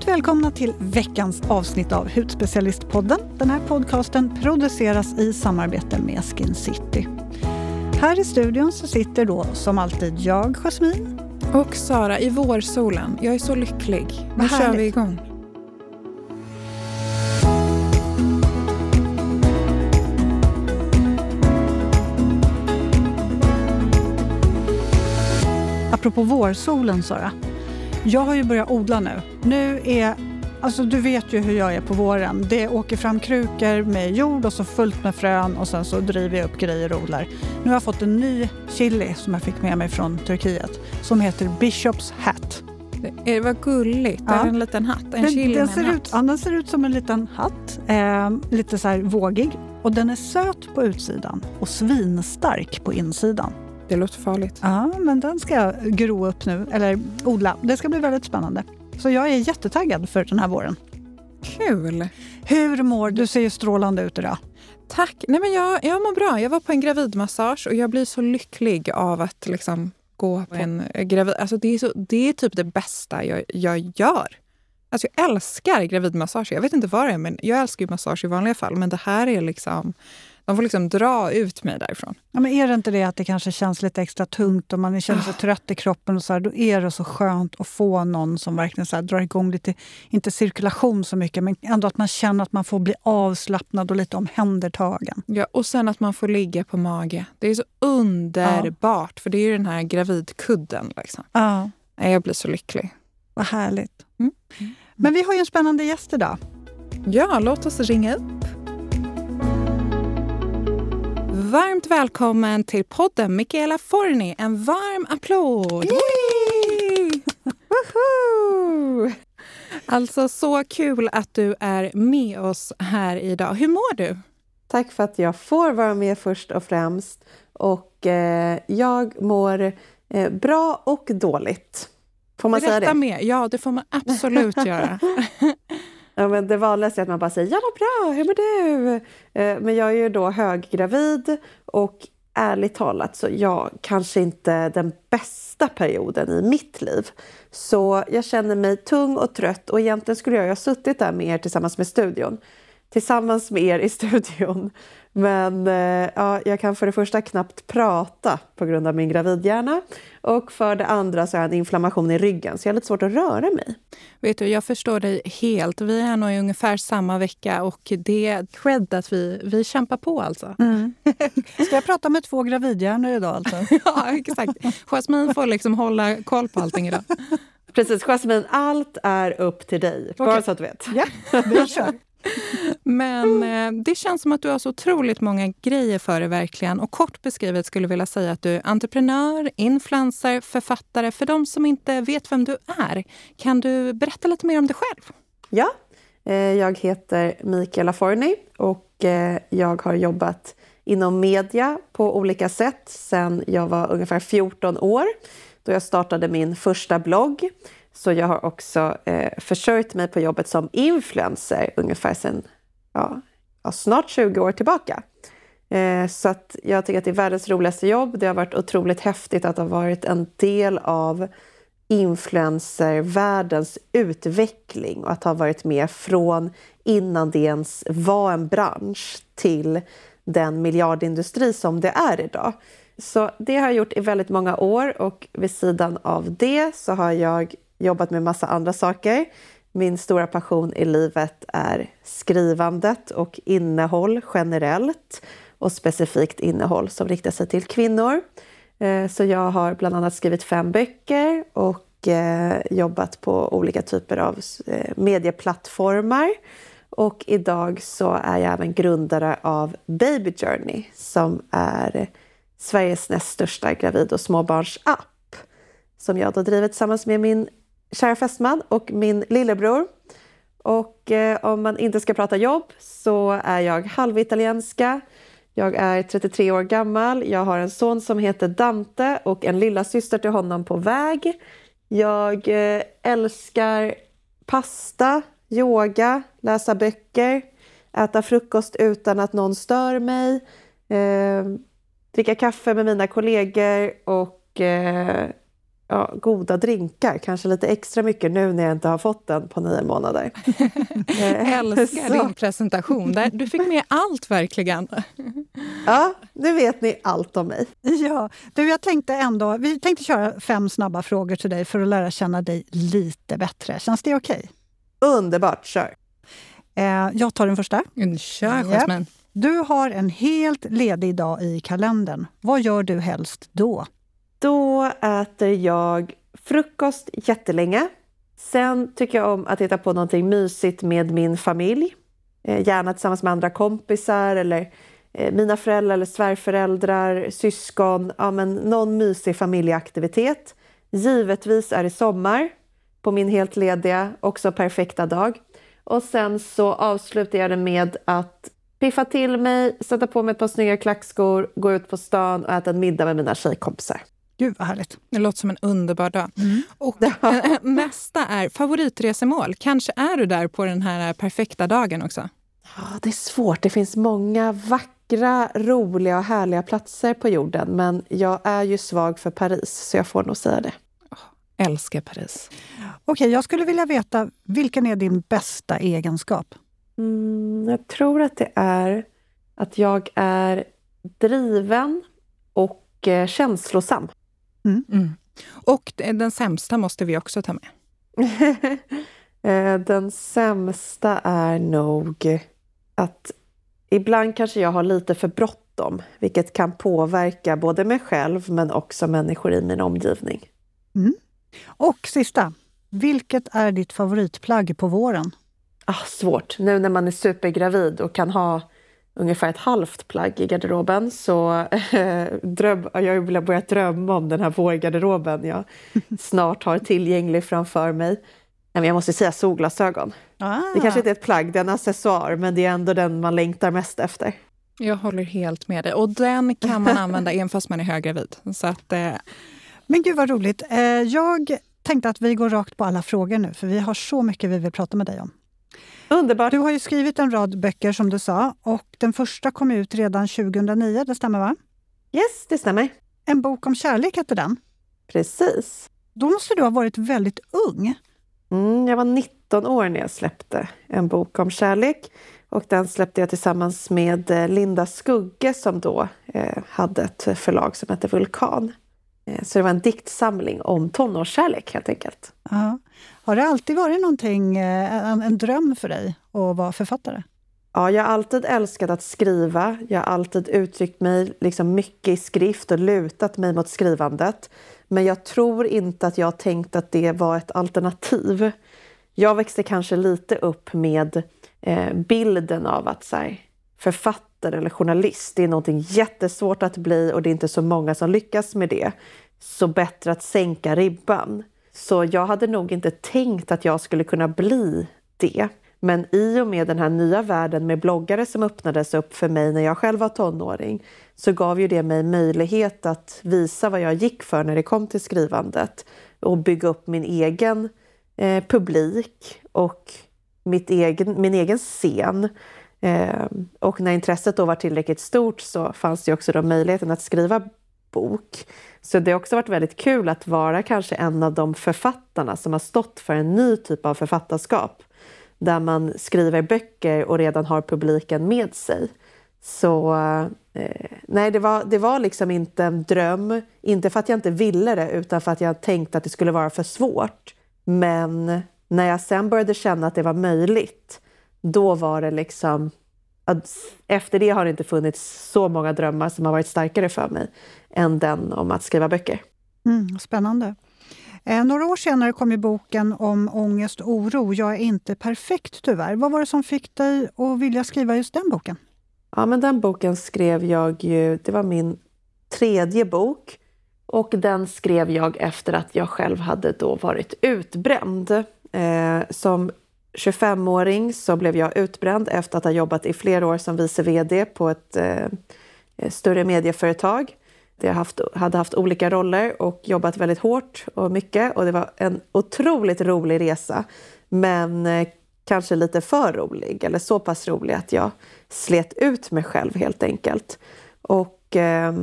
Varmt välkomna till veckans avsnitt av Hudspecialistpodden. Den här podcasten produceras i samarbete med Skin City. Här i studion så sitter då som alltid jag, Jasmin. Och Sara i vårsolen. Jag är så lycklig. Nu kör vi igång. Apropå vårsolen, Sara. Jag har ju börjat odla nu. Nu är Alltså du vet ju hur jag är på våren. Det åker fram krukor med jord och så fullt med frön och sen så driver jag upp grejer och odlar. Nu har jag fått en ny chili som jag fick med mig från Turkiet som heter Bishops Hat. Det var gulligt. Ja. Det är en liten hatt. En den, chili den ser med ut, ja, den ser ut som en liten hatt. Eh, lite så här vågig. Och den är söt på utsidan och svinstark på insidan. Det låter farligt. Ja, men den ska gro upp nu, eller odla. Det ska bli väldigt spännande. Så jag är jättetaggad för den här våren. Kul! Hur mår du? Du ser ju strålande ut idag. Tack! Nej, men jag, jag mår bra. Jag var på en gravidmassage och jag blir så lycklig av att liksom gå på en gravid... Alltså det, är så, det är typ det bästa jag, jag gör. Alltså jag älskar gravidmassage. Jag vet inte vad det är, men jag älskar ju massage i vanliga fall. Men det här är liksom... De får liksom dra ut mig därifrån. Ja, men är det inte det att det kanske känns lite extra tungt och man känner sig oh. trött i kroppen och så här, då är det så skönt att få någon som verkligen så här, drar igång lite, inte cirkulation så mycket, men ändå att man känner att man får bli avslappnad och lite omhändertagen. Ja, och sen att man får ligga på mage. Det är så underbart, ja. för det är ju den här gravidkudden. Liksom. Ja. Jag blir så lycklig. Vad härligt. Mm. Men vi har ju en spännande gäst idag. Ja, låt oss ringa upp. Varmt välkommen till podden Michaela Forni. En varm applåd! alltså så kul att du är med oss här idag. Hur mår du? Tack för att jag får vara med först och främst. Och eh, jag mår eh, bra och dåligt. Får man Berätta säga det? mer. Ja, det får man absolut göra. Ja, men det vanligaste är att man bara säger ja vad bra, hur mår du? Eh, men jag är ju då höggravid och ärligt talat så jag kanske inte den bästa perioden i mitt liv. Så jag känner mig tung och trött och egentligen skulle jag ha suttit där med er tillsammans med studion. Tillsammans med er i studion men eh, ja, jag kan för det första knappt prata på grund av min gravidhjärna och för det andra så har jag en inflammation i ryggen så jag har lite svårt att röra mig. Vet du, jag förstår dig helt. Vi är nog i ungefär samma vecka och det är cred att vi, vi kämpar på alltså. Mm. Ska jag prata med två gravidhjärnor idag alltså? ja, exakt. Jasmine får liksom hålla koll på allting idag. Precis, Jasmine, allt är upp till dig. Okay. Bara så att du vet. Ja, vi kör. Men eh, det känns som att du har så otroligt många grejer för dig verkligen. Och kort beskrivet skulle jag vilja säga att du är entreprenör, influencer, författare. För de som inte vet vem du är, kan du berätta lite mer om dig själv? Ja, eh, jag heter Mikaela Forni och eh, jag har jobbat inom media på olika sätt sedan jag var ungefär 14 år då jag startade min första blogg så jag har också eh, försörjt mig på jobbet som influencer ungefär sedan ja, ja, snart 20 år tillbaka. Eh, så att jag tycker att det är världens roligaste jobb. Det har varit otroligt häftigt att ha varit en del av influencervärldens utveckling och att ha varit med från innan det ens var en bransch till den miljardindustri som det är idag. Så det har jag gjort i väldigt många år och vid sidan av det så har jag jobbat med massa andra saker. Min stora passion i livet är skrivandet och innehåll generellt och specifikt innehåll som riktar sig till kvinnor. Eh, så jag har bland annat skrivit fem böcker och eh, jobbat på olika typer av eh, medieplattformar. Och idag så är jag även grundare av Baby Journey som är Sveriges näst största gravid och småbarnsapp som jag då driver tillsammans med min kära fästman och min lillebror. Och eh, om man inte ska prata jobb så är jag halvitalienska. Jag är 33 år gammal. Jag har en son som heter Dante och en lilla syster till honom på väg. Jag eh, älskar pasta, yoga, läsa böcker, äta frukost utan att någon stör mig, eh, dricka kaffe med mina kollegor och eh, ja, goda drinkar. Kanske lite extra mycket nu när jag inte har fått den på nio månader. Jag älskar Så. din presentation. Där du fick med allt verkligen. Ja, nu vet ni allt om mig. Ja, du, jag tänkte ändå, vi tänkte köra fem snabba frågor till dig för att lära känna dig lite bättre. Känns det okej? Okay? Underbart, kör! Eh, jag tar den första. Kör, Jasmine. Du har en helt ledig dag i kalendern. Vad gör du helst då? Då äter jag frukost jättelänge. Sen tycker jag om att hitta på någonting mysigt med min familj. Eh, gärna tillsammans med andra kompisar eller eh, mina föräldrar eller svärföräldrar, syskon. Ja, men någon mysig familjeaktivitet. Givetvis är det sommar på min helt lediga, också perfekta dag. Och sen så avslutar jag det med att piffa till mig, sätta på mig ett par snygga klackskor, gå ut på stan och äta en middag med mina tjejkompisar. Gud vad härligt. Det låter som en underbar dag. Mm. Och nästa är favoritresemål. Kanske är du där på den här perfekta dagen också? Ja, det är svårt. Det finns många vackra, roliga och härliga platser på jorden. Men jag är ju svag för Paris, så jag får nog säga det. Oh, älskar Paris. Okej, jag skulle vilja veta, vilken är din bästa egenskap? Mm, jag tror att det är att jag är driven och eh, känslosam. Mm. Mm. Och den sämsta måste vi också ta med. Eh, den sämsta är nog att ibland kanske jag har lite för bråttom, vilket kan påverka både mig själv men också människor i min omgivning. Mm. Och sista, vilket är ditt favoritplagg på våren? Ah, svårt. Nu när man är supergravid och kan ha ungefär ett halvt plagg i garderoben så dröm, jag har börjat drömma om den här vårgarderoben jag snart har tillgänglig framför mig. Jag måste säga solglasögon. Ah. Det kanske inte är ett plagg, det är en accessoar, men det är ändå den man längtar mest efter. Jag håller helt med dig. Och den kan man använda även fast man är höggravid. Så att, eh... Men gud vad roligt. Eh, jag tänkte att vi går rakt på alla frågor nu, för vi har så mycket vi vill prata med dig om. Underbart. Du har ju skrivit en rad böcker som du sa och den första kom ut redan 2009, det stämmer va? Yes, det stämmer. En bok om kärlek hette den. Precis. Då måste du ha varit väldigt ung. Mm, jag var 19 år när jag släppte en bok om kärlek. Och den släppte jag tillsammans med eh, Linda Skugge som då eh, hade ett förlag som hette Vulkan. Eh, så det var en diktsamling om tonårskärlek helt enkelt. Ja. Har det alltid varit någonting, eh, en, en dröm för dig att vara författare? Ja, jag har alltid älskat att skriva. Jag har alltid uttryckt mig liksom mycket i skrift och lutat mig mot skrivandet. Men jag tror inte att jag tänkt att det var ett alternativ. Jag växte kanske lite upp med eh, bilden av att så här, författare eller journalist, det är någonting jättesvårt att bli och det är inte så många som lyckas med det. Så bättre att sänka ribban. Så jag hade nog inte tänkt att jag skulle kunna bli det. Men i och med den här nya världen med bloggare som öppnades upp för mig när jag själv var tonåring så gav ju det mig möjlighet att visa vad jag gick för när det kom till skrivandet och bygga upp min egen eh, publik och mitt egen, min egen scen. Eh, och när intresset då var tillräckligt stort så fanns det också då möjligheten att skriva bok. Så det har också varit väldigt kul att vara kanske en av de författarna som har stått för en ny typ av författarskap. Där man skriver böcker och redan har publiken med sig. Så eh, nej, det var, det var liksom inte en dröm. Inte för att jag inte ville det, utan för att jag tänkte att det skulle vara för svårt. Men när jag sen började känna att det var möjligt, då var det liksom efter det har det inte funnits så många drömmar som har varit starkare för mig än den om att skriva böcker. Mm, spännande. Eh, några år senare kom ju boken om ångest och oro. Jag är inte perfekt tyvärr. Vad var det som fick dig att vilja skriva just den boken? Ja, men den boken skrev jag ju, det var min tredje bok. Och den skrev jag efter att jag själv hade då varit utbränd. Eh, som 25-åring så blev jag utbränd efter att ha jobbat i flera år som vice VD på ett eh, större medieföretag. Jag haft, hade haft olika roller och jobbat väldigt hårt och mycket och det var en otroligt rolig resa. Men eh, kanske lite för rolig, eller så pass rolig att jag slet ut mig själv helt enkelt. Och eh,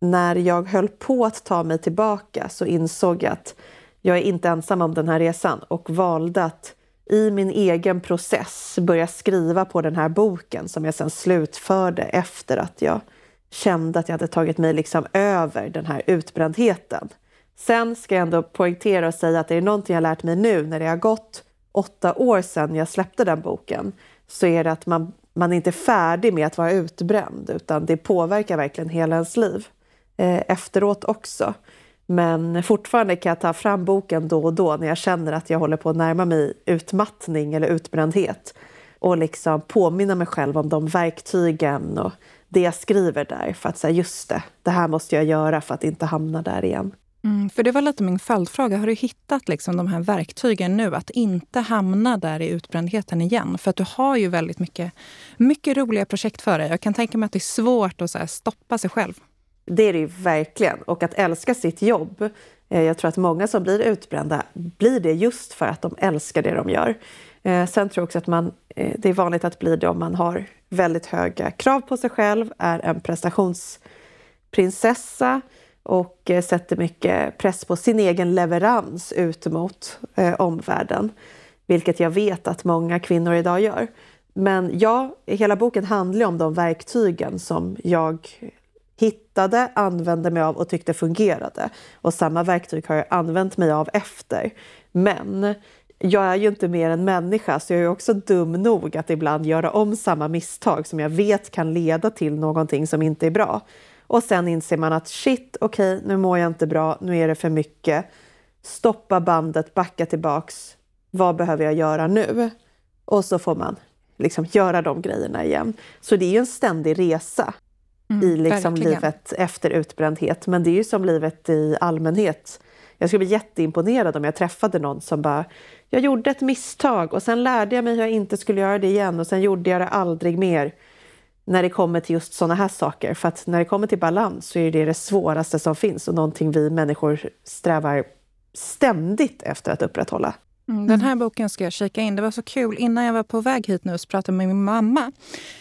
när jag höll på att ta mig tillbaka så insåg jag att jag är inte ensam om den här resan och valde att i min egen process börja skriva på den här boken som jag sen slutförde efter att jag kände att jag hade tagit mig liksom över den här utbrändheten. Sen ska jag ändå poängtera och säga att det är någonting jag lärt mig nu när det har gått åtta år sedan jag släppte den boken så är det att man, man är inte färdig med att vara utbränd utan det påverkar verkligen hela ens liv eh, efteråt också. Men fortfarande kan jag ta fram boken då och då när jag känner att jag håller på att närma mig utmattning eller utbrändhet och liksom påminna mig själv om de verktygen och det jag skriver där för att säga just det, det här måste jag göra för att inte hamna där igen. Mm, för det var lite min följdfråga. Har du hittat liksom de här verktygen nu att inte hamna där i utbrändheten igen? För att du har ju väldigt mycket, mycket roliga projekt för dig. Jag kan tänka mig att det är svårt att så stoppa sig själv. Det är det ju verkligen. Och att älska sitt jobb. Eh, jag tror att många som blir utbrända blir det just för att de älskar det de gör. Eh, sen tror jag också att man, eh, det är vanligt att bli det om man har väldigt höga krav på sig själv, är en prestationsprinsessa och sätter mycket press på sin egen leverans ut mot omvärlden. Vilket jag vet att många kvinnor idag gör. Men ja, hela boken handlar om de verktygen som jag hittade, använde mig av och tyckte fungerade. Och samma verktyg har jag använt mig av efter. Men jag är ju inte mer än människa så jag är också dum nog att ibland göra om samma misstag som jag vet kan leda till någonting som inte är bra. Och sen inser man att shit, okej, okay, nu mår jag inte bra, nu är det för mycket. Stoppa bandet, backa tillbaks. Vad behöver jag göra nu? Och så får man liksom göra de grejerna igen. Så det är ju en ständig resa mm, i liksom livet efter utbrändhet. Men det är ju som livet i allmänhet. Jag skulle bli jätteimponerad om jag träffade någon som bara jag gjorde ett misstag och sen lärde jag mig hur jag inte skulle göra det igen och sen gjorde jag det aldrig mer när det kommer till just sådana här saker. För att när det kommer till balans så är det det svåraste som finns och någonting vi människor strävar ständigt efter att upprätthålla. Mm, den här boken ska jag kika in. Det var så kul. Innan jag var på väg hit nu så pratade jag med min mamma.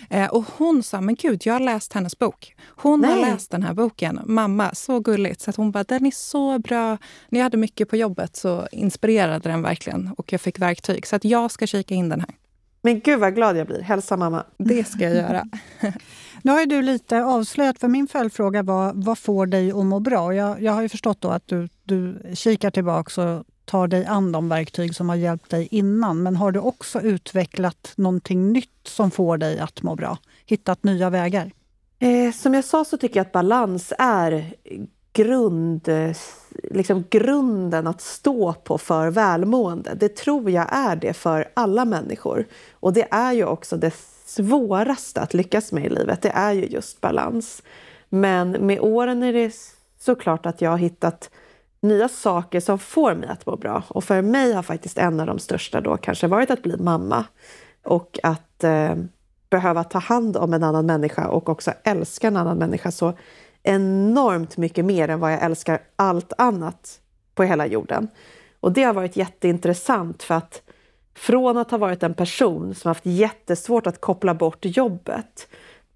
Eh, och hon sa, men gud, jag har läst hennes bok. Hon Nej. har läst den här boken. Mamma, så gulligt. Så att hon bara, den är så bra. När jag hade mycket på jobbet så inspirerade den verkligen. Och jag fick verktyg. Så att jag ska kika in den här. Men gud vad glad jag blir. Hälsa mamma. Det ska jag göra. nu har du lite avslöjat, för min följdfråga var vad får dig att må bra? Jag, jag har ju förstått då att du, du kikar tillbaka och tar dig an de verktyg som har hjälpt dig innan. Men har du också utvecklat någonting nytt som får dig att må bra? Hittat nya vägar? Eh, som jag sa så tycker jag att balans är grund, liksom grunden att stå på för välmående. Det tror jag är det för alla människor. Och det är ju också det svåraste att lyckas med i livet. Det är ju just balans. Men med åren är det såklart att jag har hittat nya saker som får mig att må bra. Och för mig har faktiskt en av de största då kanske varit att bli mamma. Och att eh, behöva ta hand om en annan människa och också älska en annan människa så enormt mycket mer än vad jag älskar allt annat på hela jorden. Och det har varit jätteintressant för att från att ha varit en person som haft jättesvårt att koppla bort jobbet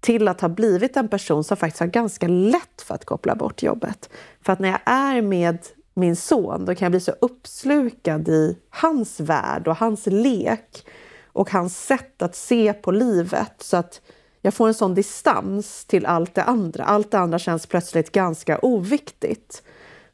till att ha blivit en person som faktiskt har ganska lätt för att koppla bort jobbet. För att när jag är med min son, då kan jag bli så uppslukad i hans värld och hans lek och hans sätt att se på livet så att jag får en sån distans till allt det andra. Allt det andra känns plötsligt ganska oviktigt.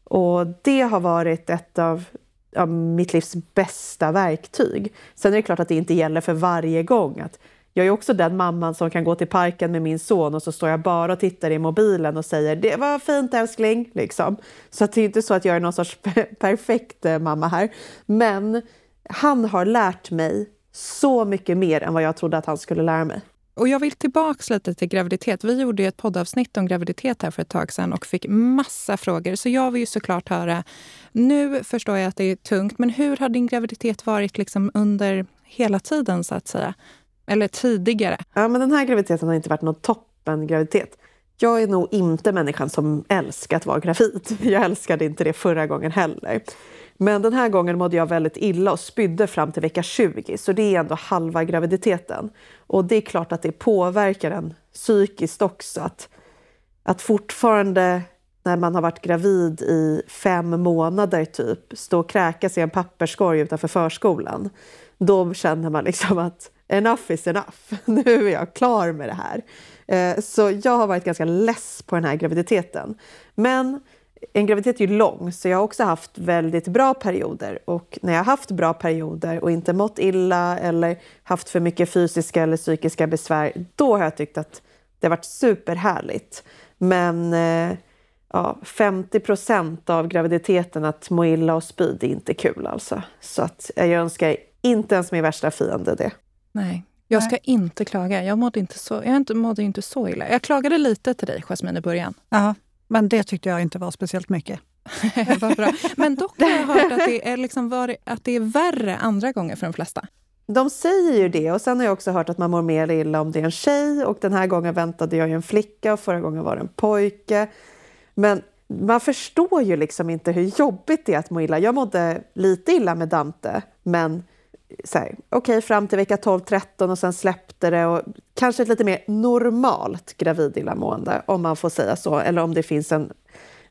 Och det har varit ett av ja, mitt livs bästa verktyg. Sen är det klart att det inte gäller för varje gång. Att jag är också den mamman som kan gå till parken med min son och så står jag bara och tittar i mobilen och säger det var fint älskling. Liksom. Så det är inte så att jag är någon sorts perfekt eh, mamma här. Men han har lärt mig så mycket mer än vad jag trodde att han skulle lära mig. Och jag vill tillbaka lite till graviditet. Vi gjorde ett poddavsnitt om graviditet här för ett tag sedan och fick massa frågor. Så jag vill ju såklart höra, nu förstår jag att det är tungt, men hur har din graviditet varit liksom under hela tiden så att säga? Eller tidigare? Ja, men den här graviditeten har inte varit någon toppengraviditet. Jag är nog inte människan som älskar att vara gravid. Jag älskade inte det förra gången heller. Men den här gången mådde jag väldigt illa och spydde fram till vecka 20, så det är ändå halva graviditeten. Och det är klart att det påverkar en psykiskt också. Att, att fortfarande när man har varit gravid i fem månader typ, stå och kräkas i en papperskorg utanför förskolan. Då känner man liksom att enough is enough. Nu är jag klar med det här. Eh, så jag har varit ganska less på den här graviditeten. Men en graviditet är ju lång, så jag har också haft väldigt bra perioder. Och när jag har haft bra perioder och inte mått illa eller haft för mycket fysiska eller psykiska besvär, då har jag tyckt att det har varit superhärligt. Men eh, ja, 50 procent av graviditeten att må illa och spy, det är inte kul alltså. Så att jag önskar inte ens min värsta fiende det. Nej, jag ska Nej. inte klaga. Jag mådde inte, så, jag mådde inte så illa. Jag klagade lite till dig, Jasmine, i början. Ja, men det tyckte jag inte var speciellt mycket. Vad bra. Men dock har jag hört att det, är liksom var, att det är värre andra gånger för de flesta. De säger ju det och sen har jag också hört att man mår mer illa om det är en tjej och den här gången väntade jag ju en flicka och förra gången var det en pojke. Men man förstår ju liksom inte hur jobbigt det är att må illa. Jag mådde lite illa med Dante, men okej, okay, fram till vecka 12-13 och sen släppte det och kanske ett lite mer normalt gravidillamående om man får säga så, eller om det finns en,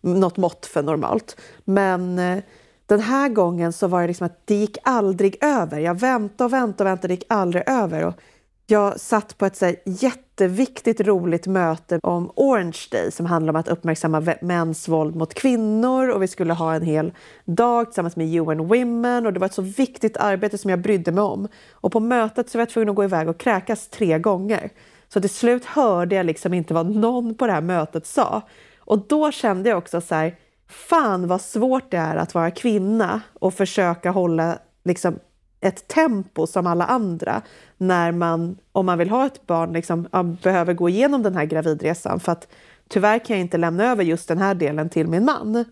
något mått för normalt. Men eh, den här gången så var det liksom att det gick aldrig över. Jag väntade och väntade och väntade, det gick aldrig över. Och jag satt på ett så jätteviktigt, roligt möte om Orange Day som handlar om att uppmärksamma mäns våld mot kvinnor och vi skulle ha en hel dag tillsammans med UN Women och det var ett så viktigt arbete som jag brydde mig om. Och på mötet så var jag tvungen att gå iväg och kräkas tre gånger. Så till slut hörde jag liksom inte vad någon på det här mötet sa. Och då kände jag också så här, fan vad svårt det är att vara kvinna och försöka hålla liksom ett tempo som alla andra när man, om man vill ha ett barn, liksom, behöver gå igenom den här gravidresan. För att tyvärr kan jag inte lämna över just den här delen till min man.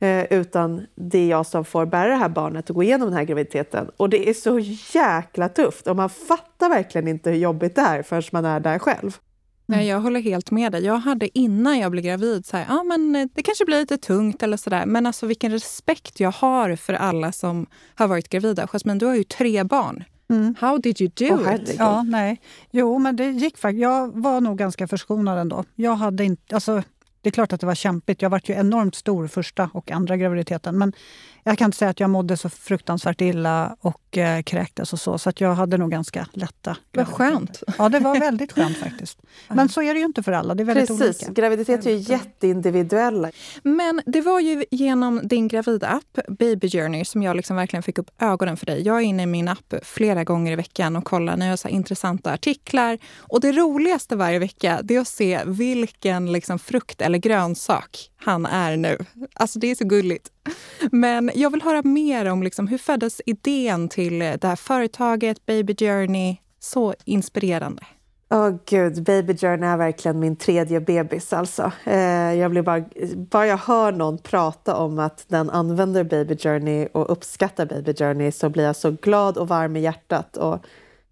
Eh, utan det är jag som får bära det här barnet och gå igenom den här graviditeten. Och det är så jäkla tufft och man fattar verkligen inte hur jobbigt det är förrän man är där själv. Nej, jag håller helt med dig. Jag hade innan jag blev gravid så här, ja men eh, det kanske blir lite tungt eller sådär. Men alltså vilken respekt jag har för alla som har varit gravida. Jasmine, du har ju tre barn. Mm. How did you do oh, it? Ja, nej. Jo, men det gick faktiskt. Jag var nog ganska förskonad ändå. Jag hade inte, alltså, det är klart att det var kämpigt. Jag var ju enormt stor första och andra graviditeten. Men jag kan inte säga att jag mådde så fruktansvärt illa och eh, kräktes och så. Så att jag hade nog ganska lätta Vad skönt! Ja, det var väldigt skönt faktiskt. Men så är det ju inte för alla. Det är väldigt Precis. olika. Graviditeter är ju jätteindividuella. Men det var ju genom din gravidapp, Baby Journey, som jag liksom verkligen fick upp ögonen för dig. Jag är inne i min app flera gånger i veckan och kollar när jag har intressanta artiklar. Och det roligaste varje vecka det är att se vilken liksom frukt eller grönsak han är nu. Alltså det är så gulligt. Men jag vill höra mer om liksom, hur föddes idén till det här företaget Baby Journey? Så inspirerande. Åh oh, gud, Baby Journey är verkligen min tredje bebis. Alltså. Eh, jag blir bara, bara jag hör någon prata om att den använder Baby Journey och uppskattar Baby Journey så blir jag så glad och varm i hjärtat. Och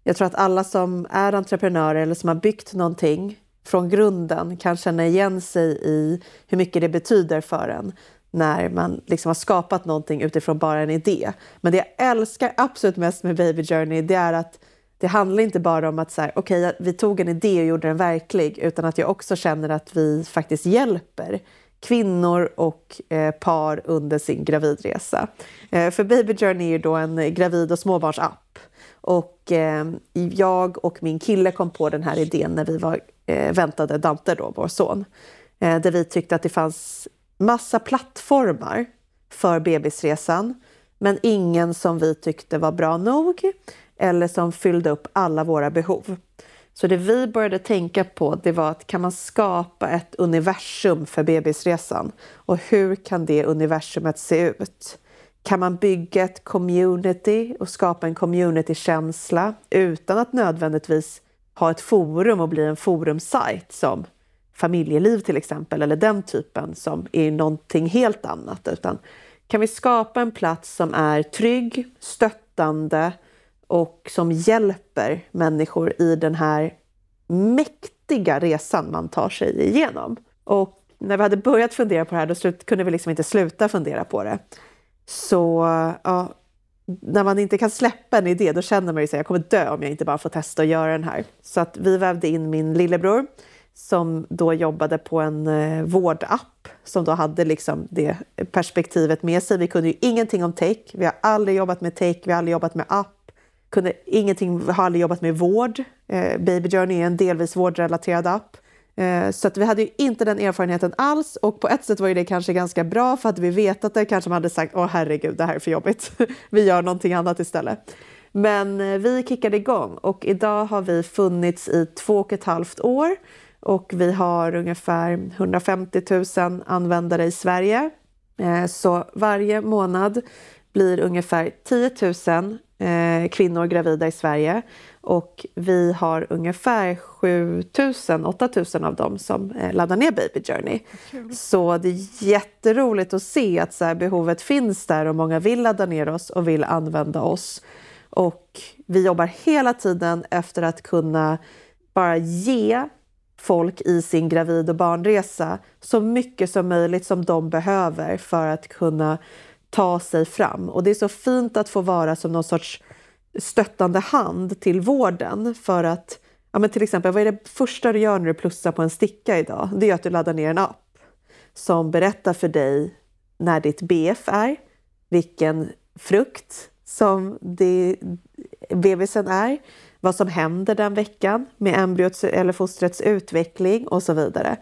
jag tror att alla som är entreprenörer eller som har byggt någonting från grunden kan känna igen sig i hur mycket det betyder för en när man liksom har skapat någonting utifrån bara en idé. Men det jag älskar absolut mest med Baby Journey det är att det handlar inte bara om att så här, okay, vi tog en idé och gjorde den verklig utan att jag också känner att vi faktiskt hjälper kvinnor och eh, par under sin gravidresa. Eh, för Baby Journey är ju då en gravid och småbarnsapp. Och eh, jag och min kille kom på den här idén när vi var, eh, väntade Dante, då, vår son. Eh, där vi tyckte att det fanns massa plattformar för bebisresan men ingen som vi tyckte var bra nog eller som fyllde upp alla våra behov. Så det vi började tänka på det var att kan man skapa ett universum för bebisresan? Och hur kan det universumet se ut? Kan man bygga ett community och skapa en communitykänsla utan att nödvändigtvis ha ett forum och bli en forumsajt som familjeliv till exempel, eller den typen som är någonting helt annat. Utan kan vi skapa en plats som är trygg, stöttande och som hjälper människor i den här mäktiga resan man tar sig igenom. Och när vi hade börjat fundera på det här, då kunde vi liksom inte sluta fundera på det. Så ja, när man inte kan släppa en idé, då känner man ju sig jag kommer dö om jag inte bara får testa att göra den här. Så att vi vävde in min lillebror som då jobbade på en eh, vårdapp som då hade liksom det perspektivet med sig. Vi kunde ju ingenting om tech. Vi har aldrig jobbat med tech, vi har aldrig jobbat med app. Kunde ingenting, har aldrig jobbat med vård. Eh, Baby Journey är en delvis vårdrelaterad app. Eh, så att vi hade ju inte den erfarenheten alls och på ett sätt var det kanske ganska bra för att vi vetat det kanske man hade sagt åh herregud det här är för jobbigt. vi gör någonting annat istället. Men eh, vi kickade igång och idag har vi funnits i två och ett halvt år och vi har ungefär 150 000 användare i Sverige. Eh, så varje månad blir ungefär 10 000 kvinnor gravida i Sverige och vi har ungefär 7 000, 8 000 av dem som eh, laddar ner Baby Journey. Kul. Så det är jätteroligt att se att så här, behovet finns där och många vill ladda ner oss och vill använda oss. Och vi jobbar hela tiden efter att kunna bara ge folk i sin gravid och barnresa så mycket som möjligt som de behöver för att kunna ta sig fram. Och det är så fint att få vara som någon sorts stöttande hand till vården för att ja, men till exempel, vad är det första du gör när du plussar på en sticka idag? Det är att du laddar ner en app som berättar för dig när ditt BF är, vilken frukt som det, bebisen är, vad som händer den veckan med embryots eller fostrets utveckling och så vidare.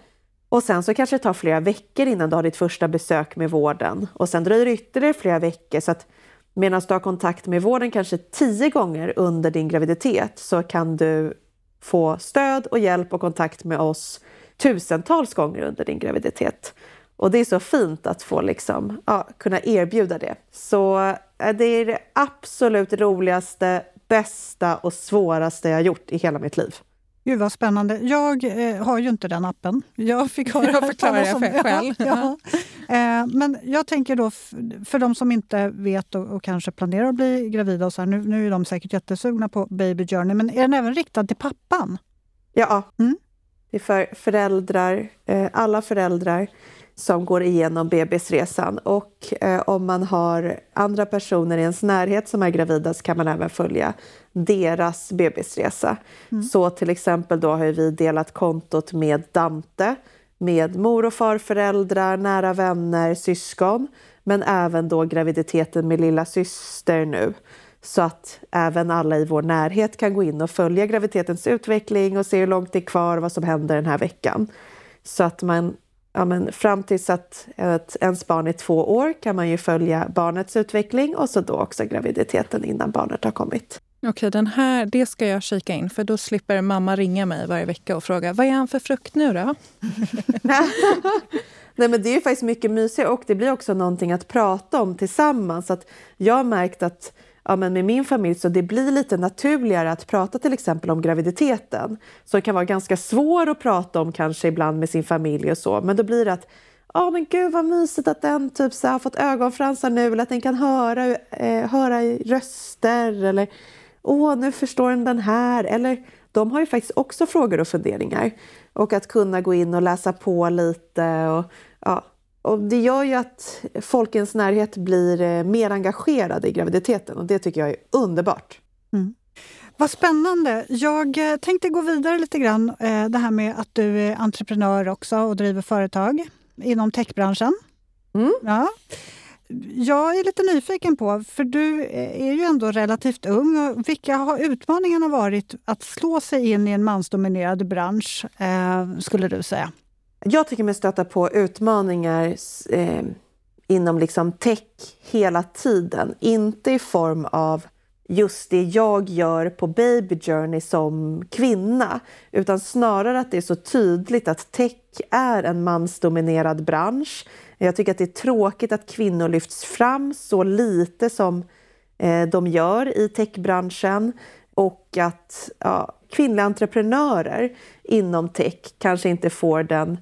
Och sen så kanske det tar flera veckor innan du har ditt första besök med vården och sen dröjer det ytterligare flera veckor så att medan du har kontakt med vården kanske tio gånger under din graviditet så kan du få stöd och hjälp och kontakt med oss tusentals gånger under din graviditet. Och det är så fint att få liksom, ja, kunna erbjuda det. Så eh, det är det absolut roligaste, bästa och svåraste jag gjort i hela mitt liv. Gud vad spännande. Jag eh, har ju inte den appen. Jag fick höra jag förklarar jag för själv. Ja, eh, men jag tänker då för de som inte vet och, och, kanske planerar att bli gravida och så här, nu, nu är de säkert jättesugna på Baby Journey, men är den även riktad till pappan? Ja, mm. det är för föräldrar, eh, alla föräldrar som går igenom bebisresan. Och eh, om man har andra personer i ens närhet som är gravida så kan man även följa deras bebisresa. Mm. Så till exempel då har vi delat kontot med Dante med mor och farföräldrar, nära vänner, syskon men även då graviditeten med lilla syster nu så att även alla i vår närhet kan gå in och följa graviditetens utveckling och se hur långt det är kvar och vad som händer den här veckan. Så att man ja, men fram tills att, att ens barn är två år kan man ju följa barnets utveckling och så då också graviditeten innan barnet har kommit. Okej, den här, det ska jag kika in för då slipper mamma ringa mig varje vecka och fråga vad är han för frukt nu då? Nej, men det är faktiskt mycket mysigare och det blir också någonting att prata om tillsammans. Att jag har märkt att ja, men med min familj så det blir lite naturligare att prata till exempel om graviditeten. Så det kan vara ganska svår att prata om kanske ibland med sin familj och så. Men då blir det att Ja men gud vad mysigt att den typ så har fått ögonfransar nu eller att den kan höra, eh, höra röster eller åh nu förstår den den här. Eller de har ju faktiskt också frågor och funderingar. Och att kunna gå in och läsa på lite och ja, och det gör ju att folk i ens närhet blir eh, mer engagerade i graviditeten och det tycker jag är underbart. Mm. Vad spännande! Jag eh, tänkte gå vidare lite grann. Eh, det här med att du är entreprenör också och driver företag inom techbranschen. Mm. Ja. Jag är lite nyfiken på, för du är ju ändå relativt ung. Vilka har utmaningarna varit att slå sig in i en mansdominerad bransch, skulle du säga? Jag tycker mig stöta på utmaningar eh, inom liksom tech hela tiden. Inte i form av just det jag gör på Baby Journey som kvinna utan snarare att det är så tydligt att tech är en mansdominerad bransch. Jag tycker att det är tråkigt att kvinnor lyfts fram så lite som eh, de gör i techbranschen och att ja, kvinnliga entreprenörer inom tech kanske inte får den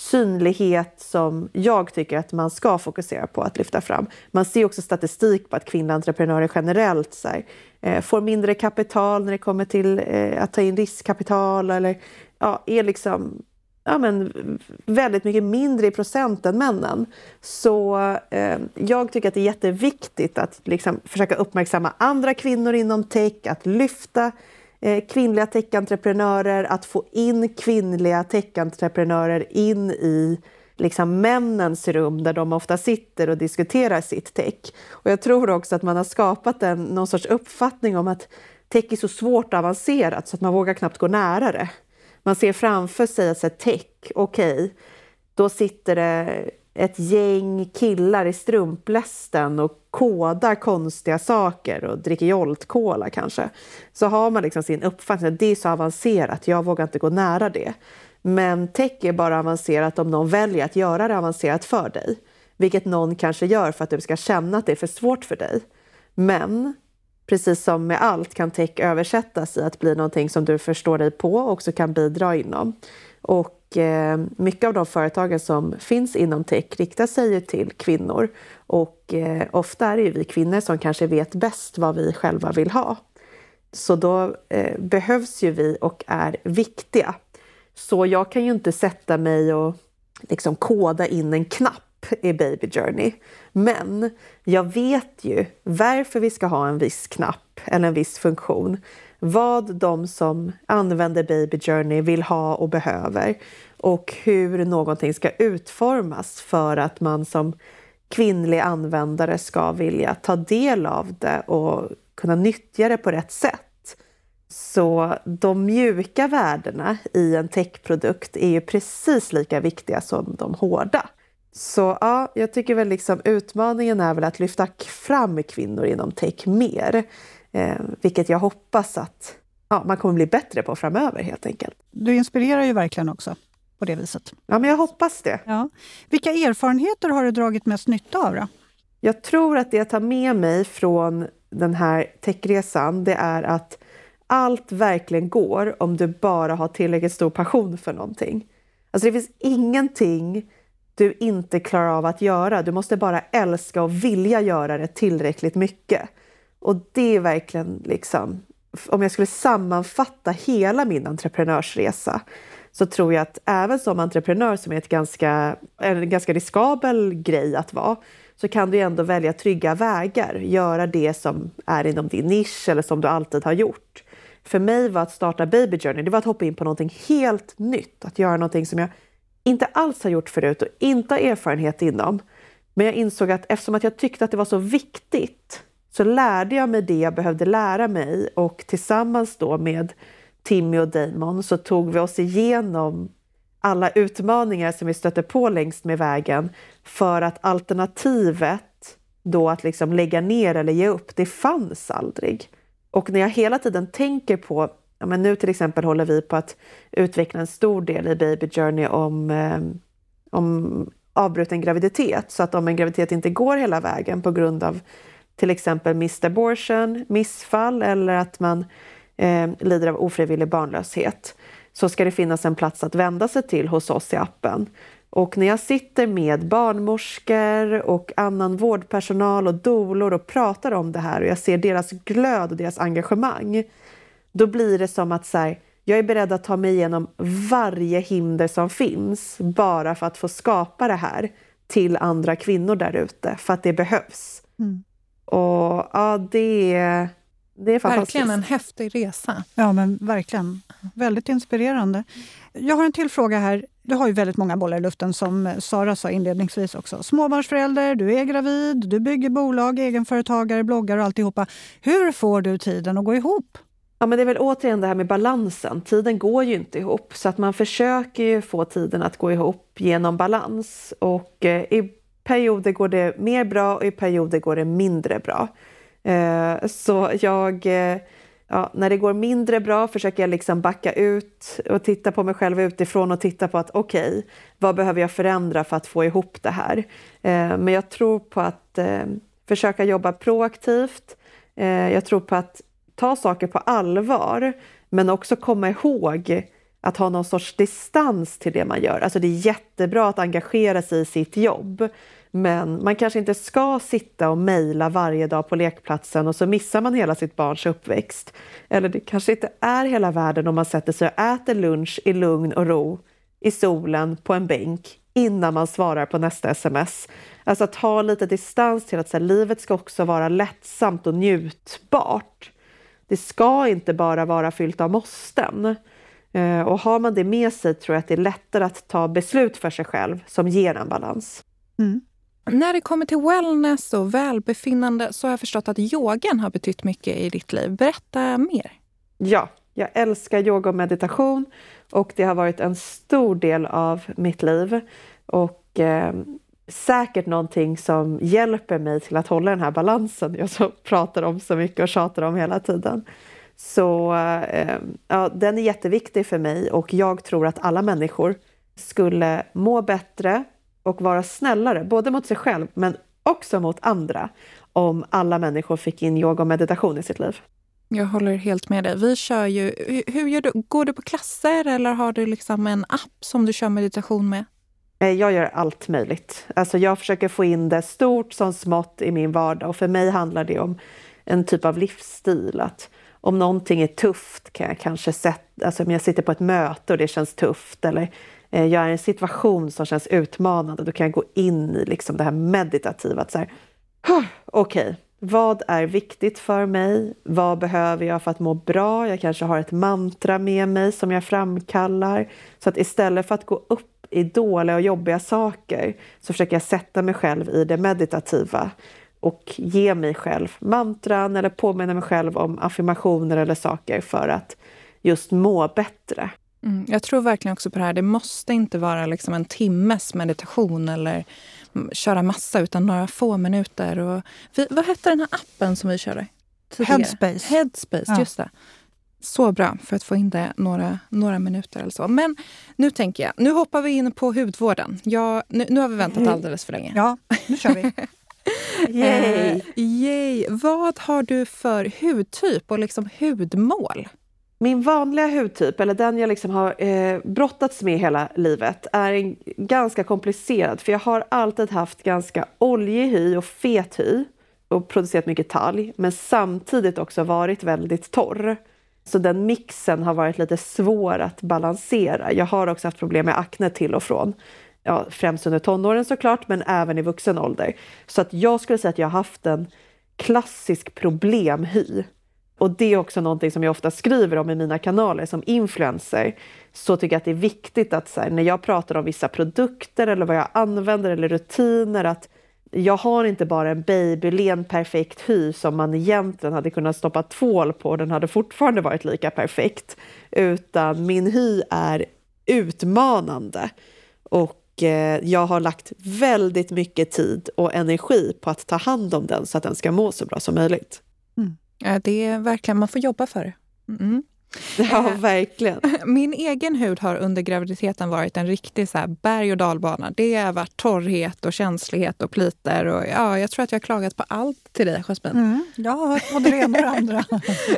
synlighet som jag tycker att man ska fokusera på att lyfta fram. Man ser också statistik på att kvinnliga entreprenörer generellt så här, eh, får mindre kapital när det kommer till eh, att ta in riskkapital eller ja, är liksom ja, men, väldigt mycket mindre i procent än männen. Så eh, jag tycker att det är jätteviktigt att liksom, försöka uppmärksamma andra kvinnor inom tech, att lyfta Eh, kvinnliga techentreprenörer, att få in kvinnliga techentreprenörer in i liksom männens rum där de ofta sitter och diskuterar sitt tech. Och jag tror också att man har skapat en, någon sorts uppfattning om att tech är så svårt och avancerat så att man vågar knappt gå nära det. Man ser framför sig att tech, okej, okay, då sitter det ett gäng killar i strumplästen och kodar konstiga saker och dricker Jolt-Cola kanske. Så har man liksom sin uppfattning att det är så avancerat, jag vågar inte gå nära det. Men tech är bara avancerat om någon väljer att göra det avancerat för dig. Vilket någon kanske gör för att du ska känna att det är för svårt för dig. Men precis som med allt kan tech översättas i att bli någonting som du förstår dig på och också kan bidra inom. Och eh, mycket av de företagen som finns inom tech riktar sig ju till kvinnor och eh, ofta är det ju vi kvinnor som kanske vet bäst vad vi själva vill ha. Så då eh, behövs ju vi och är viktiga. Så jag kan ju inte sätta mig och liksom koda in en knapp i Baby Journey. Men jag vet ju varför vi ska ha en viss knapp eller en viss funktion. Vad de som använder Baby Journey vill ha och behöver och hur någonting ska utformas för att man som kvinnlig användare ska vilja ta del av det och kunna nyttja det på rätt sätt. Så de mjuka värdena i en techprodukt är ju precis lika viktiga som de hårda. Så ja, jag tycker väl liksom utmaningen är väl att lyfta fram kvinnor inom tech mer. Eh, vilket jag hoppas att ja, man kommer bli bättre på framöver helt enkelt. Du inspirerar ju verkligen också på det viset. Ja, men jag hoppas det. Ja. Vilka erfarenheter har du dragit mest nytta av då? Jag tror att det jag tar med mig från den här techresan, det är att allt verkligen går om du bara har tillräckligt stor passion för någonting. Alltså det finns ingenting du inte klarar av att göra. Du måste bara älska och vilja göra det tillräckligt mycket. Och det är verkligen liksom, om jag skulle sammanfatta hela min entreprenörsresa så tror jag att även som entreprenör som är ett ganska, en ganska riskabel grej att vara så kan du ändå välja trygga vägar, göra det som är inom din nisch eller som du alltid har gjort för mig var att starta Baby Journey, det var att hoppa in på någonting helt nytt. Att göra någonting som jag inte alls har gjort förut och inte har erfarenhet inom. Men jag insåg att eftersom att jag tyckte att det var så viktigt så lärde jag mig det jag behövde lära mig och tillsammans då med Timmy och Damon så tog vi oss igenom alla utmaningar som vi stötte på längs med vägen för att alternativet då att liksom lägga ner eller ge upp, det fanns aldrig. Och när jag hela tiden tänker på, ja men nu till exempel håller vi på att utveckla en stor del i Baby Journey om, eh, om avbruten graviditet. Så att om en graviditet inte går hela vägen på grund av till exempel missed abortion, missfall eller att man eh, lider av ofrivillig barnlöshet så ska det finnas en plats att vända sig till hos oss i appen. Och när jag sitter med barnmorskor och annan vårdpersonal och dolor och pratar om det här och jag ser deras glöd och deras engagemang, då blir det som att så här, jag är beredd att ta mig igenom varje hinder som finns bara för att få skapa det här till andra kvinnor där ute, för att det behövs. Mm. Och ja, det är, det är fantastiskt. Verkligen en häftig resa. Ja, men verkligen. Väldigt inspirerande. Jag har en till fråga här. Du har ju väldigt många bollar i luften som Sara sa inledningsvis också. Småbarnsförälder, du är gravid, du bygger bolag, egenföretagare, bloggar och alltihopa. Hur får du tiden att gå ihop? Ja, men det är väl återigen det här med balansen. Tiden går ju inte ihop så att man försöker ju få tiden att gå ihop genom balans och eh, i perioder går det mer bra och i perioder går det mindre bra. Eh, så jag eh, ja, när det går mindre bra försöker jag liksom backa ut och titta på mig själv utifrån och titta på att okej, okay, vad behöver jag förändra för att få ihop det här? Eh, men jag tror på att eh, försöka jobba proaktivt. Eh, jag tror på att ta saker på allvar, men också komma ihåg att ha någon sorts distans till det man gör. Alltså det är jättebra att engagera sig i sitt jobb, men man kanske inte ska sitta och mejla varje dag på lekplatsen och så missar man hela sitt barns uppväxt. Eller det kanske inte är hela världen om man sätter sig och äter lunch i lugn och ro i solen på en bänk innan man svarar på nästa sms. Alltså att ha lite distans till att så här, livet ska också vara lättsamt och njutbart. det ska inte bara vara fyllt av måsten. Eh, och har man det med sig tror jag att det är lättare att ta beslut för sig själv som ger en balans. Mm. När det kommer till wellness och välbefinnande så har jag förstått att yogan har betytt mycket i ditt liv. Berätta mer. Ja, jag älskar yoga och meditation och det har varit en stor del av mitt liv. Och eh, säkert någonting som hjälper mig till att hålla den här balansen jag så pratar om så mycket och tjatar om hela tiden. Så eh, ja, den är jätteviktig för mig och jag tror att alla människor skulle må bättre och vara snällare, både mot sig själv men också mot andra, om alla människor fick in yoga och meditation i sitt liv. Jag håller helt med dig. Vi kör ju, hur du? Går du på klasser eller har du liksom en app som du kör meditation med? Eh, jag gör allt möjligt. Alltså jag försöker få in det stort som smått i min vardag och för mig handlar det om en typ av livsstil. Att om någonting är tufft kan jag kanske sätta, alltså om jag sitter på ett möte och det känns tufft eller eh, jag är i en situation som känns utmanande, då kan jag gå in i liksom det här meditativa. Att så här, okej, okay, vad är viktigt för mig? Vad behöver jag för att må bra? Jag kanske har ett mantra med mig som jag framkallar. Så att istället för att gå upp i dåliga och jobbiga saker så försöker jag sätta mig själv i det meditativa och ge mig själv mantran eller påminna mig själv om affirmationer eller saker för att just må bättre. Mm, jag tror verkligen också på det här. Det måste inte vara liksom en timmes meditation eller köra massa, utan några få minuter. Och vi, vad hette den här appen som vi körde? Tidigare? Headspace. Headspace, ja. just det. Så bra för att få in det några, några minuter eller så. Men nu tänker jag, nu hoppar vi in på hudvården. Ja, nu, nu har vi väntat alldeles för länge. Ja, nu kör vi. Yay. Eh, yay! Vad har du för hudtyp och liksom hudmål? Min vanliga hudtyp, eller den jag liksom har eh, brottats med hela livet, är en, ganska komplicerad. För jag har alltid haft ganska oljig hy och fet hy och producerat mycket talg, men samtidigt också varit väldigt torr. Så den mixen har varit lite svår att balansera. Jag har också haft problem med akne till och från. Ja, främst under tonåren såklart, men även i vuxen ålder. Så att jag skulle säga att jag har haft en klassisk problemhy. Och det är också någonting som jag ofta skriver om i mina kanaler som influencer. Så tycker jag att det är viktigt att här, när jag pratar om vissa produkter eller vad jag använder eller rutiner att jag har inte bara en babylen perfekt hy som man egentligen hade kunnat stoppa tvål på och den hade fortfarande varit lika perfekt. Utan min hy är utmanande. Och jag har lagt väldigt mycket tid och energi på att ta hand om den så att den ska må så bra som möjligt. Mm. Ja, det är verkligen, man får jobba för det. Mm. Ja, verkligen. Min egen hud har under graviditeten varit en riktig så här berg och dalbana. Det har varit torrhet och känslighet och pliter. Och, ja, jag tror att jag har klagat på allt till dig, Jasmine. Mm, jag har hört både det ena och det andra.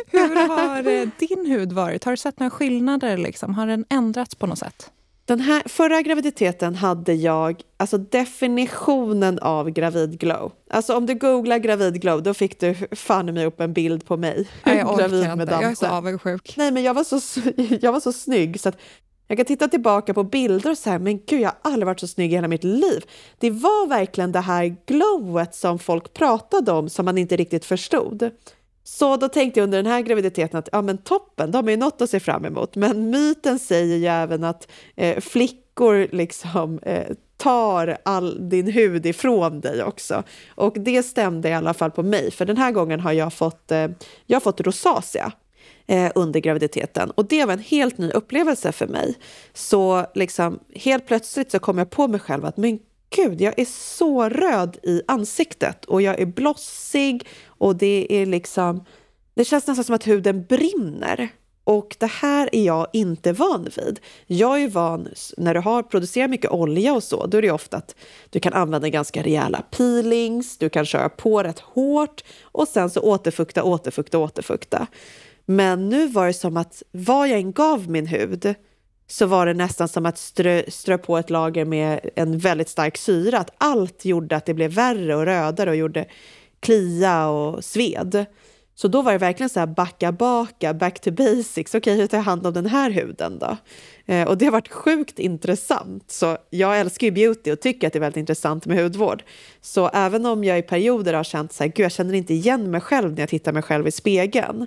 Hur har eh, din hud varit? Har du sett några skillnader? Liksom? Har den ändrats på något sätt? Den här förra graviditeten hade jag alltså definitionen av gravidglow. Alltså om du googlar gravidglow då fick du fan mig upp en bild på mig. Ja, jag orkar inte, jag är så avundsjuk. Nej men jag var så, jag var så snygg så att jag kan titta tillbaka på bilder och säga men gud jag har aldrig varit så snygg i hela mitt liv. Det var verkligen det här glowet som folk pratade om som man inte riktigt förstod. Så då tänkte jag under den här graviditeten att ja men toppen, de har ju något att se fram emot. Men myten säger ju även att eh, flickor liksom eh, tar all din hud ifrån dig också. Och det stämde i alla fall på mig, för den här gången har jag fått, eh, jag har fått rosacea eh, under graviditeten och det var en helt ny upplevelse för mig. Så liksom helt plötsligt så kom jag på mig själv att men gud, jag är så röd i ansiktet och jag är blossig och det är liksom... Det känns nästan som att huden brinner. Och det här är jag inte van vid. Jag är van, när du har producerat mycket olja och så, då är det ofta att du kan använda ganska rejäla peelings, du kan köra på rätt hårt och sen så återfukta, återfukta, återfukta. Men nu var det som att vad jag än gav min hud så var det nästan som att strö, strö på ett lager med en väldigt stark syra. Att allt gjorde att det blev värre och rödare och gjorde klia och sved. Så då var det verkligen så här backa baka, back to basics. Okej, okay, hur tar jag hand om den här huden då? Eh, och det har varit sjukt intressant. Så jag älskar ju beauty och tycker att det är väldigt intressant med hudvård. Så även om jag i perioder har känt så här, gud jag känner inte igen mig själv när jag tittar mig själv i spegeln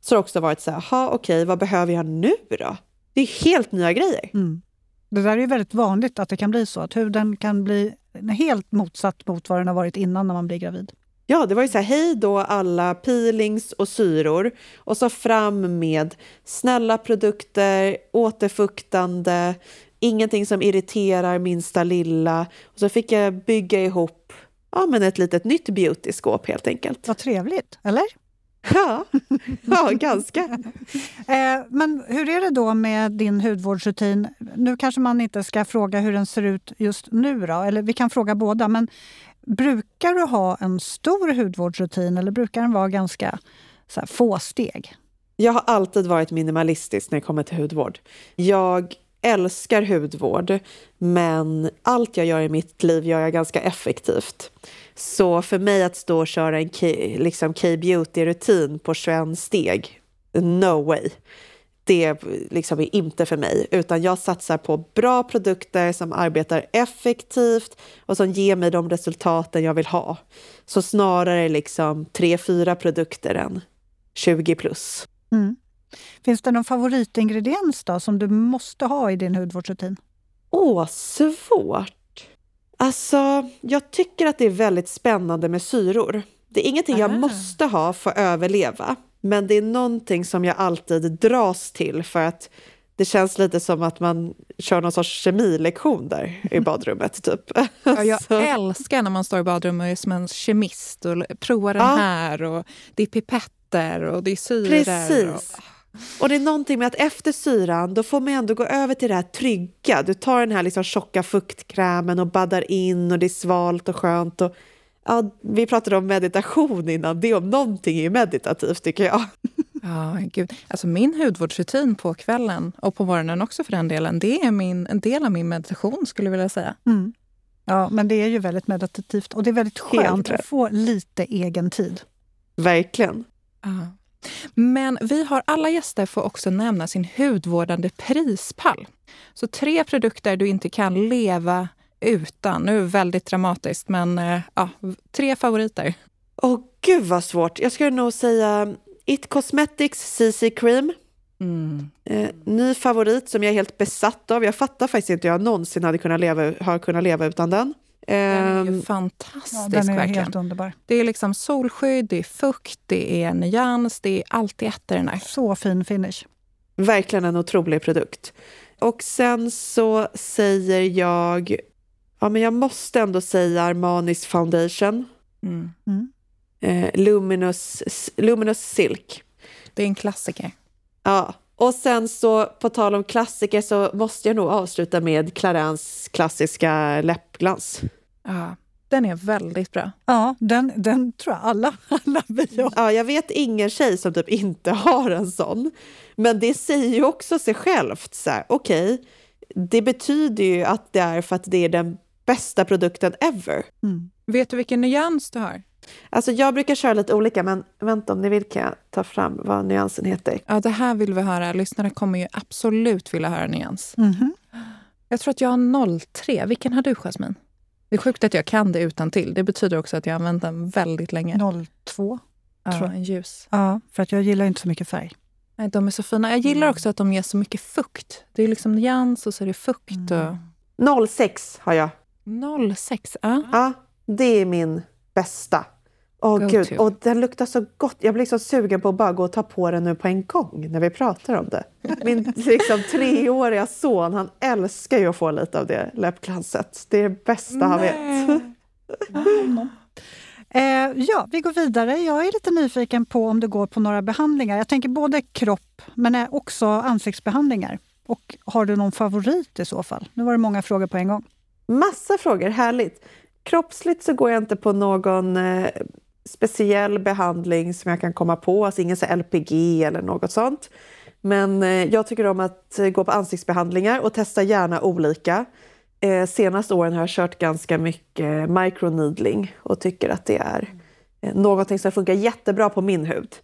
så har det också varit så här, okej, okay, vad behöver jag nu då? Det är helt nya grejer. Mm. Det där är väldigt vanligt att det kan bli så, att huden kan bli helt motsatt mot vad den har varit innan när man blir gravid. Ja, det var ju så här, hej då alla peelings och syror och så fram med snälla produkter, återfuktande, ingenting som irriterar minsta lilla. Och så fick jag bygga ihop ja, men ett litet nytt beautyskåp helt enkelt. Vad trevligt, eller? Ja, ja ganska. eh, men hur är det då med din hudvårdsrutin? Nu kanske man inte ska fråga hur den ser ut just nu, då, eller vi kan fråga båda. Men brukar du ha en stor hudvårdsrutin eller brukar den vara ganska så här, få steg? Jag har alltid varit minimalistisk när det kommer till hudvård. Jag älskar hudvård, men allt jag gör i mitt liv gör jag ganska effektivt. Så för mig att stå och köra en liksom K-beauty-rutin på 21 steg, no way. Det liksom är inte för mig, utan jag satsar på bra produkter som arbetar effektivt och som ger mig de resultaten jag vill ha. Så snarare liksom 3-4 produkter än 20 plus. Mm. Finns det någon favoritingrediens då som du måste ha i din hudvårdsrutin? Åh, svårt. Alltså, jag tycker att det är väldigt spännande med syror. Det är ingenting jag måste ha för att överleva, men det är någonting som jag alltid dras till för att det känns lite som att man kör någon sorts kemilektion där i badrummet. Typ. Ja, jag älskar när man står i badrummet och är som en kemist och provar den ja. här och det är pipetter och det är syror. Precis. Och... Och det är någonting med att efter syran, då får man ändå gå över till det här trygga. Du tar den här liksom tjocka fuktkrämen och baddar in och det är svalt och skönt. Och, ja, vi pratade om meditation innan, det om någonting är meditativt tycker jag. Ja, gud. Alltså min hudvårdsrutin på kvällen och på morgonen också för den delen, det är min, en del av min meditation skulle jag vilja säga. Mm. Ja, men det är ju väldigt meditativt och det är väldigt skönt att få lite egen tid. Verkligen. Ja. Men vi har alla gäster får också nämna sin hudvårdande prispall. Så tre produkter du inte kan leva utan. Nu väldigt dramatiskt, men eh, ja, tre favoriter. Åh gud vad svårt. Jag skulle nog säga It Cosmetics CC Cream. Mm. Eh, ny favorit som jag är helt besatt av. Jag fattar faktiskt inte hur jag någonsin hade kunnat leva, har kunnat leva utan den. Den är ju ehm, fantastisk. Ja, den är verkligen. helt underbar. Det är liksom solskydd, det är fukt, det är nyans, det är allt i ett den här. Så fin finish. Verkligen en otrolig produkt. Och sen så säger jag... Ja, men jag måste ändå säga Armanis Foundation. Mm. Mm. Eh, Luminous, Luminous Silk. Det är en klassiker. Ja, och sen så på tal om klassiker så måste jag nog avsluta med Clarins klassiska läppglans. Ja, den är väldigt bra. Ja, den, den tror jag alla, alla vi har. Ja, jag vet ingen tjej som typ inte har en sån. Men det säger ju också sig självt. så Okej, okay, det betyder ju att det är för att det är den bästa produkten ever. Mm. Vet du vilken nyans du har? Alltså jag brukar köra lite olika, men vänta om ni vill kan jag ta fram vad nyansen heter. Ja, det här vill vi höra. Lyssnare kommer ju absolut vilja höra nyans. Mm -hmm. Jag tror att jag har 03. Vilken har du, Jasmin? Det är sjukt att jag kan det utan till. Det betyder också att jag har använt den väldigt länge. 02. Ja, tror jag. en ljus. Ja, för att jag gillar inte så mycket färg. Nej, de är så fina. Jag gillar mm. också att de ger så mycket fukt. Det är liksom nyans och så är det fukt. Mm. Och... 06 har jag. 06, ja. Ja, det är min bästa. Åh oh, gud, och den luktar så gott. Jag blir så sugen på att bara gå och ta på den nu på en gång när vi pratar om det. Min liksom, treåriga son, han älskar ju att få lite av det läppglanset. Det är det bästa han vet. eh, ja, vi går vidare. Jag är lite nyfiken på om det går på några behandlingar. Jag tänker både kropp, men också ansiktsbehandlingar. Och har du någon favorit i så fall? Nu var det många frågor på en gång. Massa frågor, härligt. Kroppsligt så går jag inte på någon eh, speciell behandling som jag kan komma på, alltså ingen så LPG eller något sånt. Men eh, jag tycker om att eh, gå på ansiktsbehandlingar och testa gärna olika. Eh, senaste åren har jag kört ganska mycket microneedling och tycker att det är eh, någonting som funkar jättebra på min hud.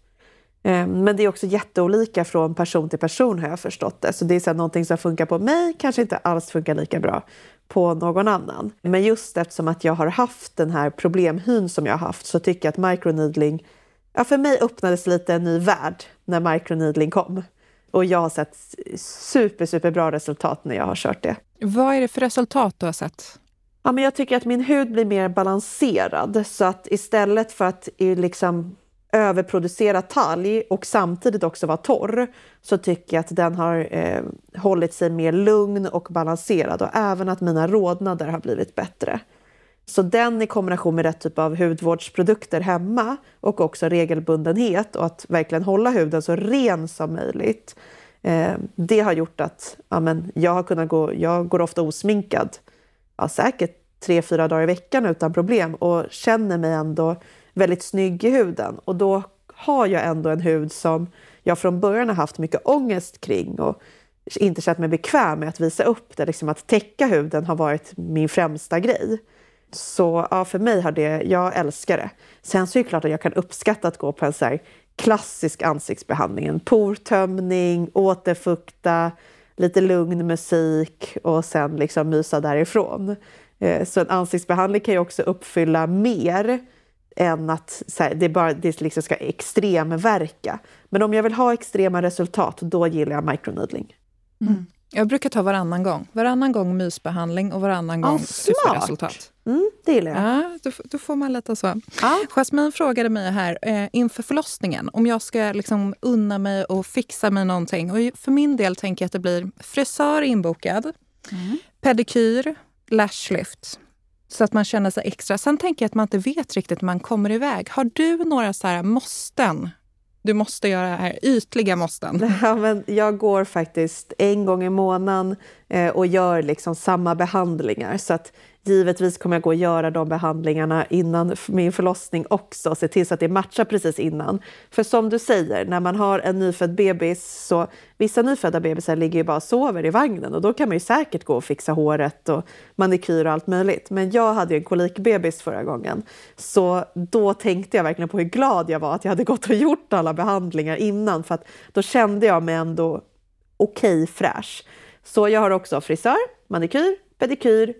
Eh, men det är också jätteolika från person till person har jag förstått det. Så det är så någonting som funkar på mig kanske inte alls funkar lika bra på någon annan. Men just eftersom att jag har haft den här problemhyn som jag har haft så tycker jag att microneedling ja, för mig öppnades lite en ny värld när microneedling kom. Och jag har sett super, super bra resultat när jag har kört det. Vad är det för resultat du har sett? Ja, men jag tycker att min hud blir mer balanserad så att istället för att liksom överproducera talg och samtidigt också vara torr så tycker jag att den har eh, hållit sig mer lugn och balanserad och även att mina rodnader har blivit bättre. Så den i kombination med rätt typ av hudvårdsprodukter hemma och också regelbundenhet och att verkligen hålla huden så ren som möjligt. Eh, det har gjort att ja, men jag har kunnat gå, jag går ofta osminkad, ja, säkert tre, fyra dagar i veckan utan problem och känner mig ändå väldigt snygg i huden. Och då har jag ändå en hud som jag från början har haft mycket ångest kring och inte känt mig bekväm med att visa upp det. Liksom att täcka huden har varit min främsta grej. Så ja, för mig har det, jag älskar det. Sen så är det klart att jag kan uppskatta att gå på en så här klassisk ansiktsbehandling. En portömning, återfukta, lite lugn musik och sen liksom mysa därifrån. Eh, så en ansiktsbehandling kan ju också uppfylla mer än att här, det, bara, det liksom ska extremverka. Men om jag vill ha extrema resultat, då gillar jag microneedling. Mm. Jag brukar ta varannan gång. Varannan gång mysbehandling och varannan gång ah, superresultat. Mm, det gillar jag. Ja, då, då får man lite så. Ah. Jasmine frågade mig här eh, inför förlossningen om jag ska liksom unna mig och fixa mig någonting. Och för min del tänker jag att det blir frisör inbokad, mm. pedikyr, lashlift. Så att man känner sig extra. Sen tänker jag att man inte vet riktigt när man kommer iväg. Har du några så här måsten du måste göra det här, ytliga måsten. Ja, men jag går faktiskt en gång i månaden eh, och gör liksom samma behandlingar. Så att Givetvis kommer jag gå och göra de behandlingarna innan min förlossning också, se till så att det matchar precis innan. För som du säger, när man har en nyfödd bebis så vissa nyfödda bebisar ligger ju bara och sover i vagnen och då kan man ju säkert gå och fixa håret och manikyr och allt möjligt. Men jag hade ju en kolikbebis förra gången så då tänkte jag verkligen på hur glad jag var att jag hade gått och gjort alla behandlingar innan för att då kände jag mig ändå okej okay, fräsch. Så jag har också frisör, manikyr, pedikyr,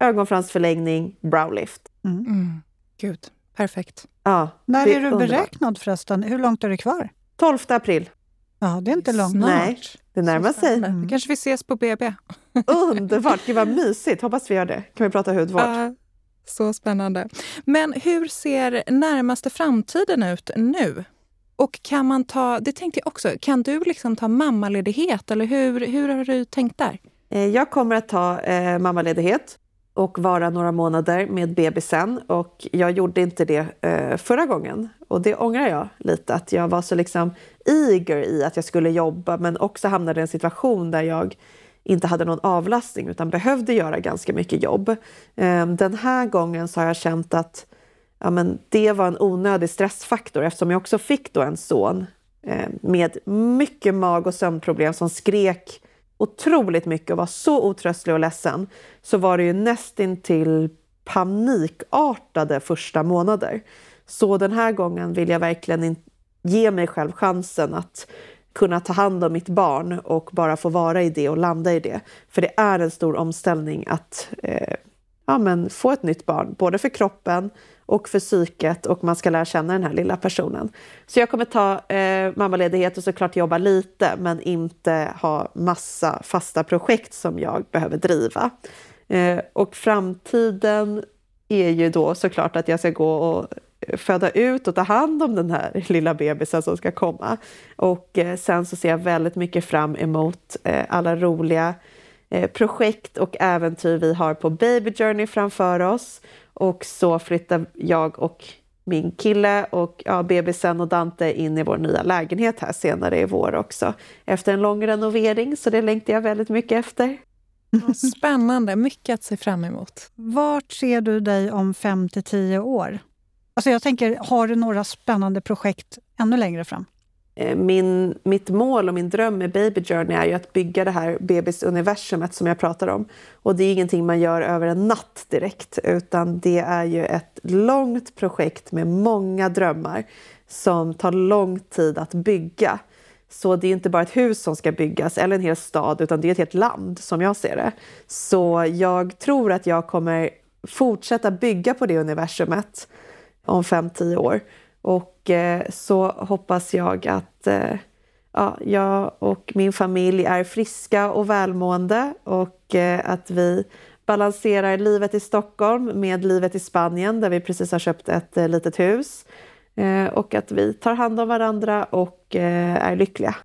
ögonfransförlängning, browlift. Mm. Mm. Gud, perfekt. Ja, När är, är du underbart. beräknad förresten? Hur långt är det kvar? 12 april. Ja, det är inte långt. Nej, det närmar sig. Mm. kanske vi ses på BB. Underbart! Gud vad mysigt. Hoppas vi gör det. Kan vi prata hudvård? Uh, så spännande. Men hur ser närmaste framtiden ut nu? Och kan man ta, det tänkte jag också, kan du liksom ta mammaledighet eller hur, hur har du tänkt där? Eh, jag kommer att ta eh, mammaledighet och vara några månader med bebisen. Och jag gjorde inte det eh, förra gången. Och det ångrar jag lite, att jag var så liksom eager i att jag skulle jobba men också hamnade i en situation där jag inte hade någon avlastning utan behövde göra ganska mycket jobb. Eh, den här gången så har jag känt att ja, men det var en onödig stressfaktor eftersom jag också fick då en son eh, med mycket mag och sömnproblem som skrek otroligt mycket och var så otröstlig och ledsen så var det ju nästintill panikartade första månader. Så den här gången vill jag verkligen ge mig själv chansen att kunna ta hand om mitt barn och bara få vara i det och landa i det. För det är en stor omställning att eh, ja, men få ett nytt barn, både för kroppen och för psyket och man ska lära känna den här lilla personen. Så jag kommer ta eh, mammaledighet och såklart jobba lite men inte ha massa fasta projekt som jag behöver driva. Eh, och framtiden är ju då såklart att jag ska gå och föda ut och ta hand om den här lilla bebisen som ska komma. Och eh, sen så ser jag väldigt mycket fram emot eh, alla roliga eh, projekt och äventyr vi har på Baby Journey framför oss. Och så flyttar jag och min kille och ja, bebisen och Dante in i vår nya lägenhet här senare i vår också. Efter en lång renovering, så det längtar jag väldigt mycket efter. Spännande, mycket att se fram emot. Vart ser du dig om fem till tio år? Alltså jag tänker, har du några spännande projekt ännu längre fram? Eh, min, mitt mål och min dröm med Baby Journey är ju att bygga det här bebisuniversumet som jag pratar om. Och det är ingenting man gör över en natt direkt utan det är ju ett långt projekt med många drömmar som tar lång tid att bygga. Så det är inte bara ett hus som ska byggas eller en hel stad utan det är ett helt land som jag ser det. Så jag tror att jag kommer fortsätta bygga på det universumet om 5-10 år. Och så hoppas jag att eh, ja, jag och min familj är friska och välmående och eh, att vi balanserar livet i Stockholm med livet i Spanien där vi precis har köpt ett eh, litet hus. Eh, och att vi tar hand om varandra och eh, är lyckliga.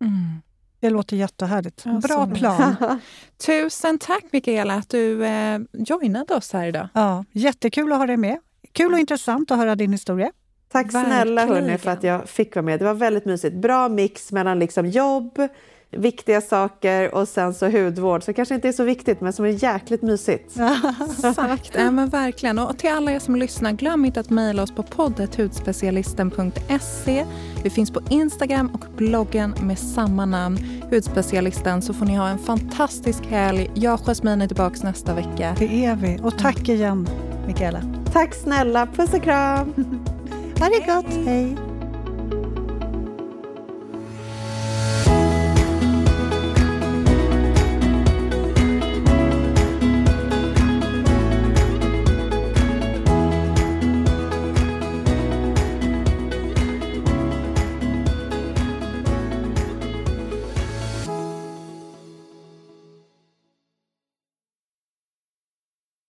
Mm. Det låter jättehärligt. Ja, bra bra. plan. Tusen tack Mikaela att du eh, joinade oss här idag. Ja, jättekul att ha dig med. Kul och intressant att höra din historia. Tack snälla hörni för att jag fick vara med. Det var väldigt mysigt. Bra mix mellan liksom jobb, viktiga saker och sen så hudvård som kanske inte är så viktigt men som är jäkligt mysigt. Exakt, ja, men verkligen. Och till alla er som lyssnar, glöm inte att mejla oss på poddethudspecialisten.se. Vi finns på Instagram och bloggen med samma namn, Hudspecialisten, så får ni ha en fantastisk helg. Jag och Jasmine är tillbaka nästa vecka. Det är vi. Och tack igen, Mikaela. Tack snälla, puss och kram! Ha det gott. Hej.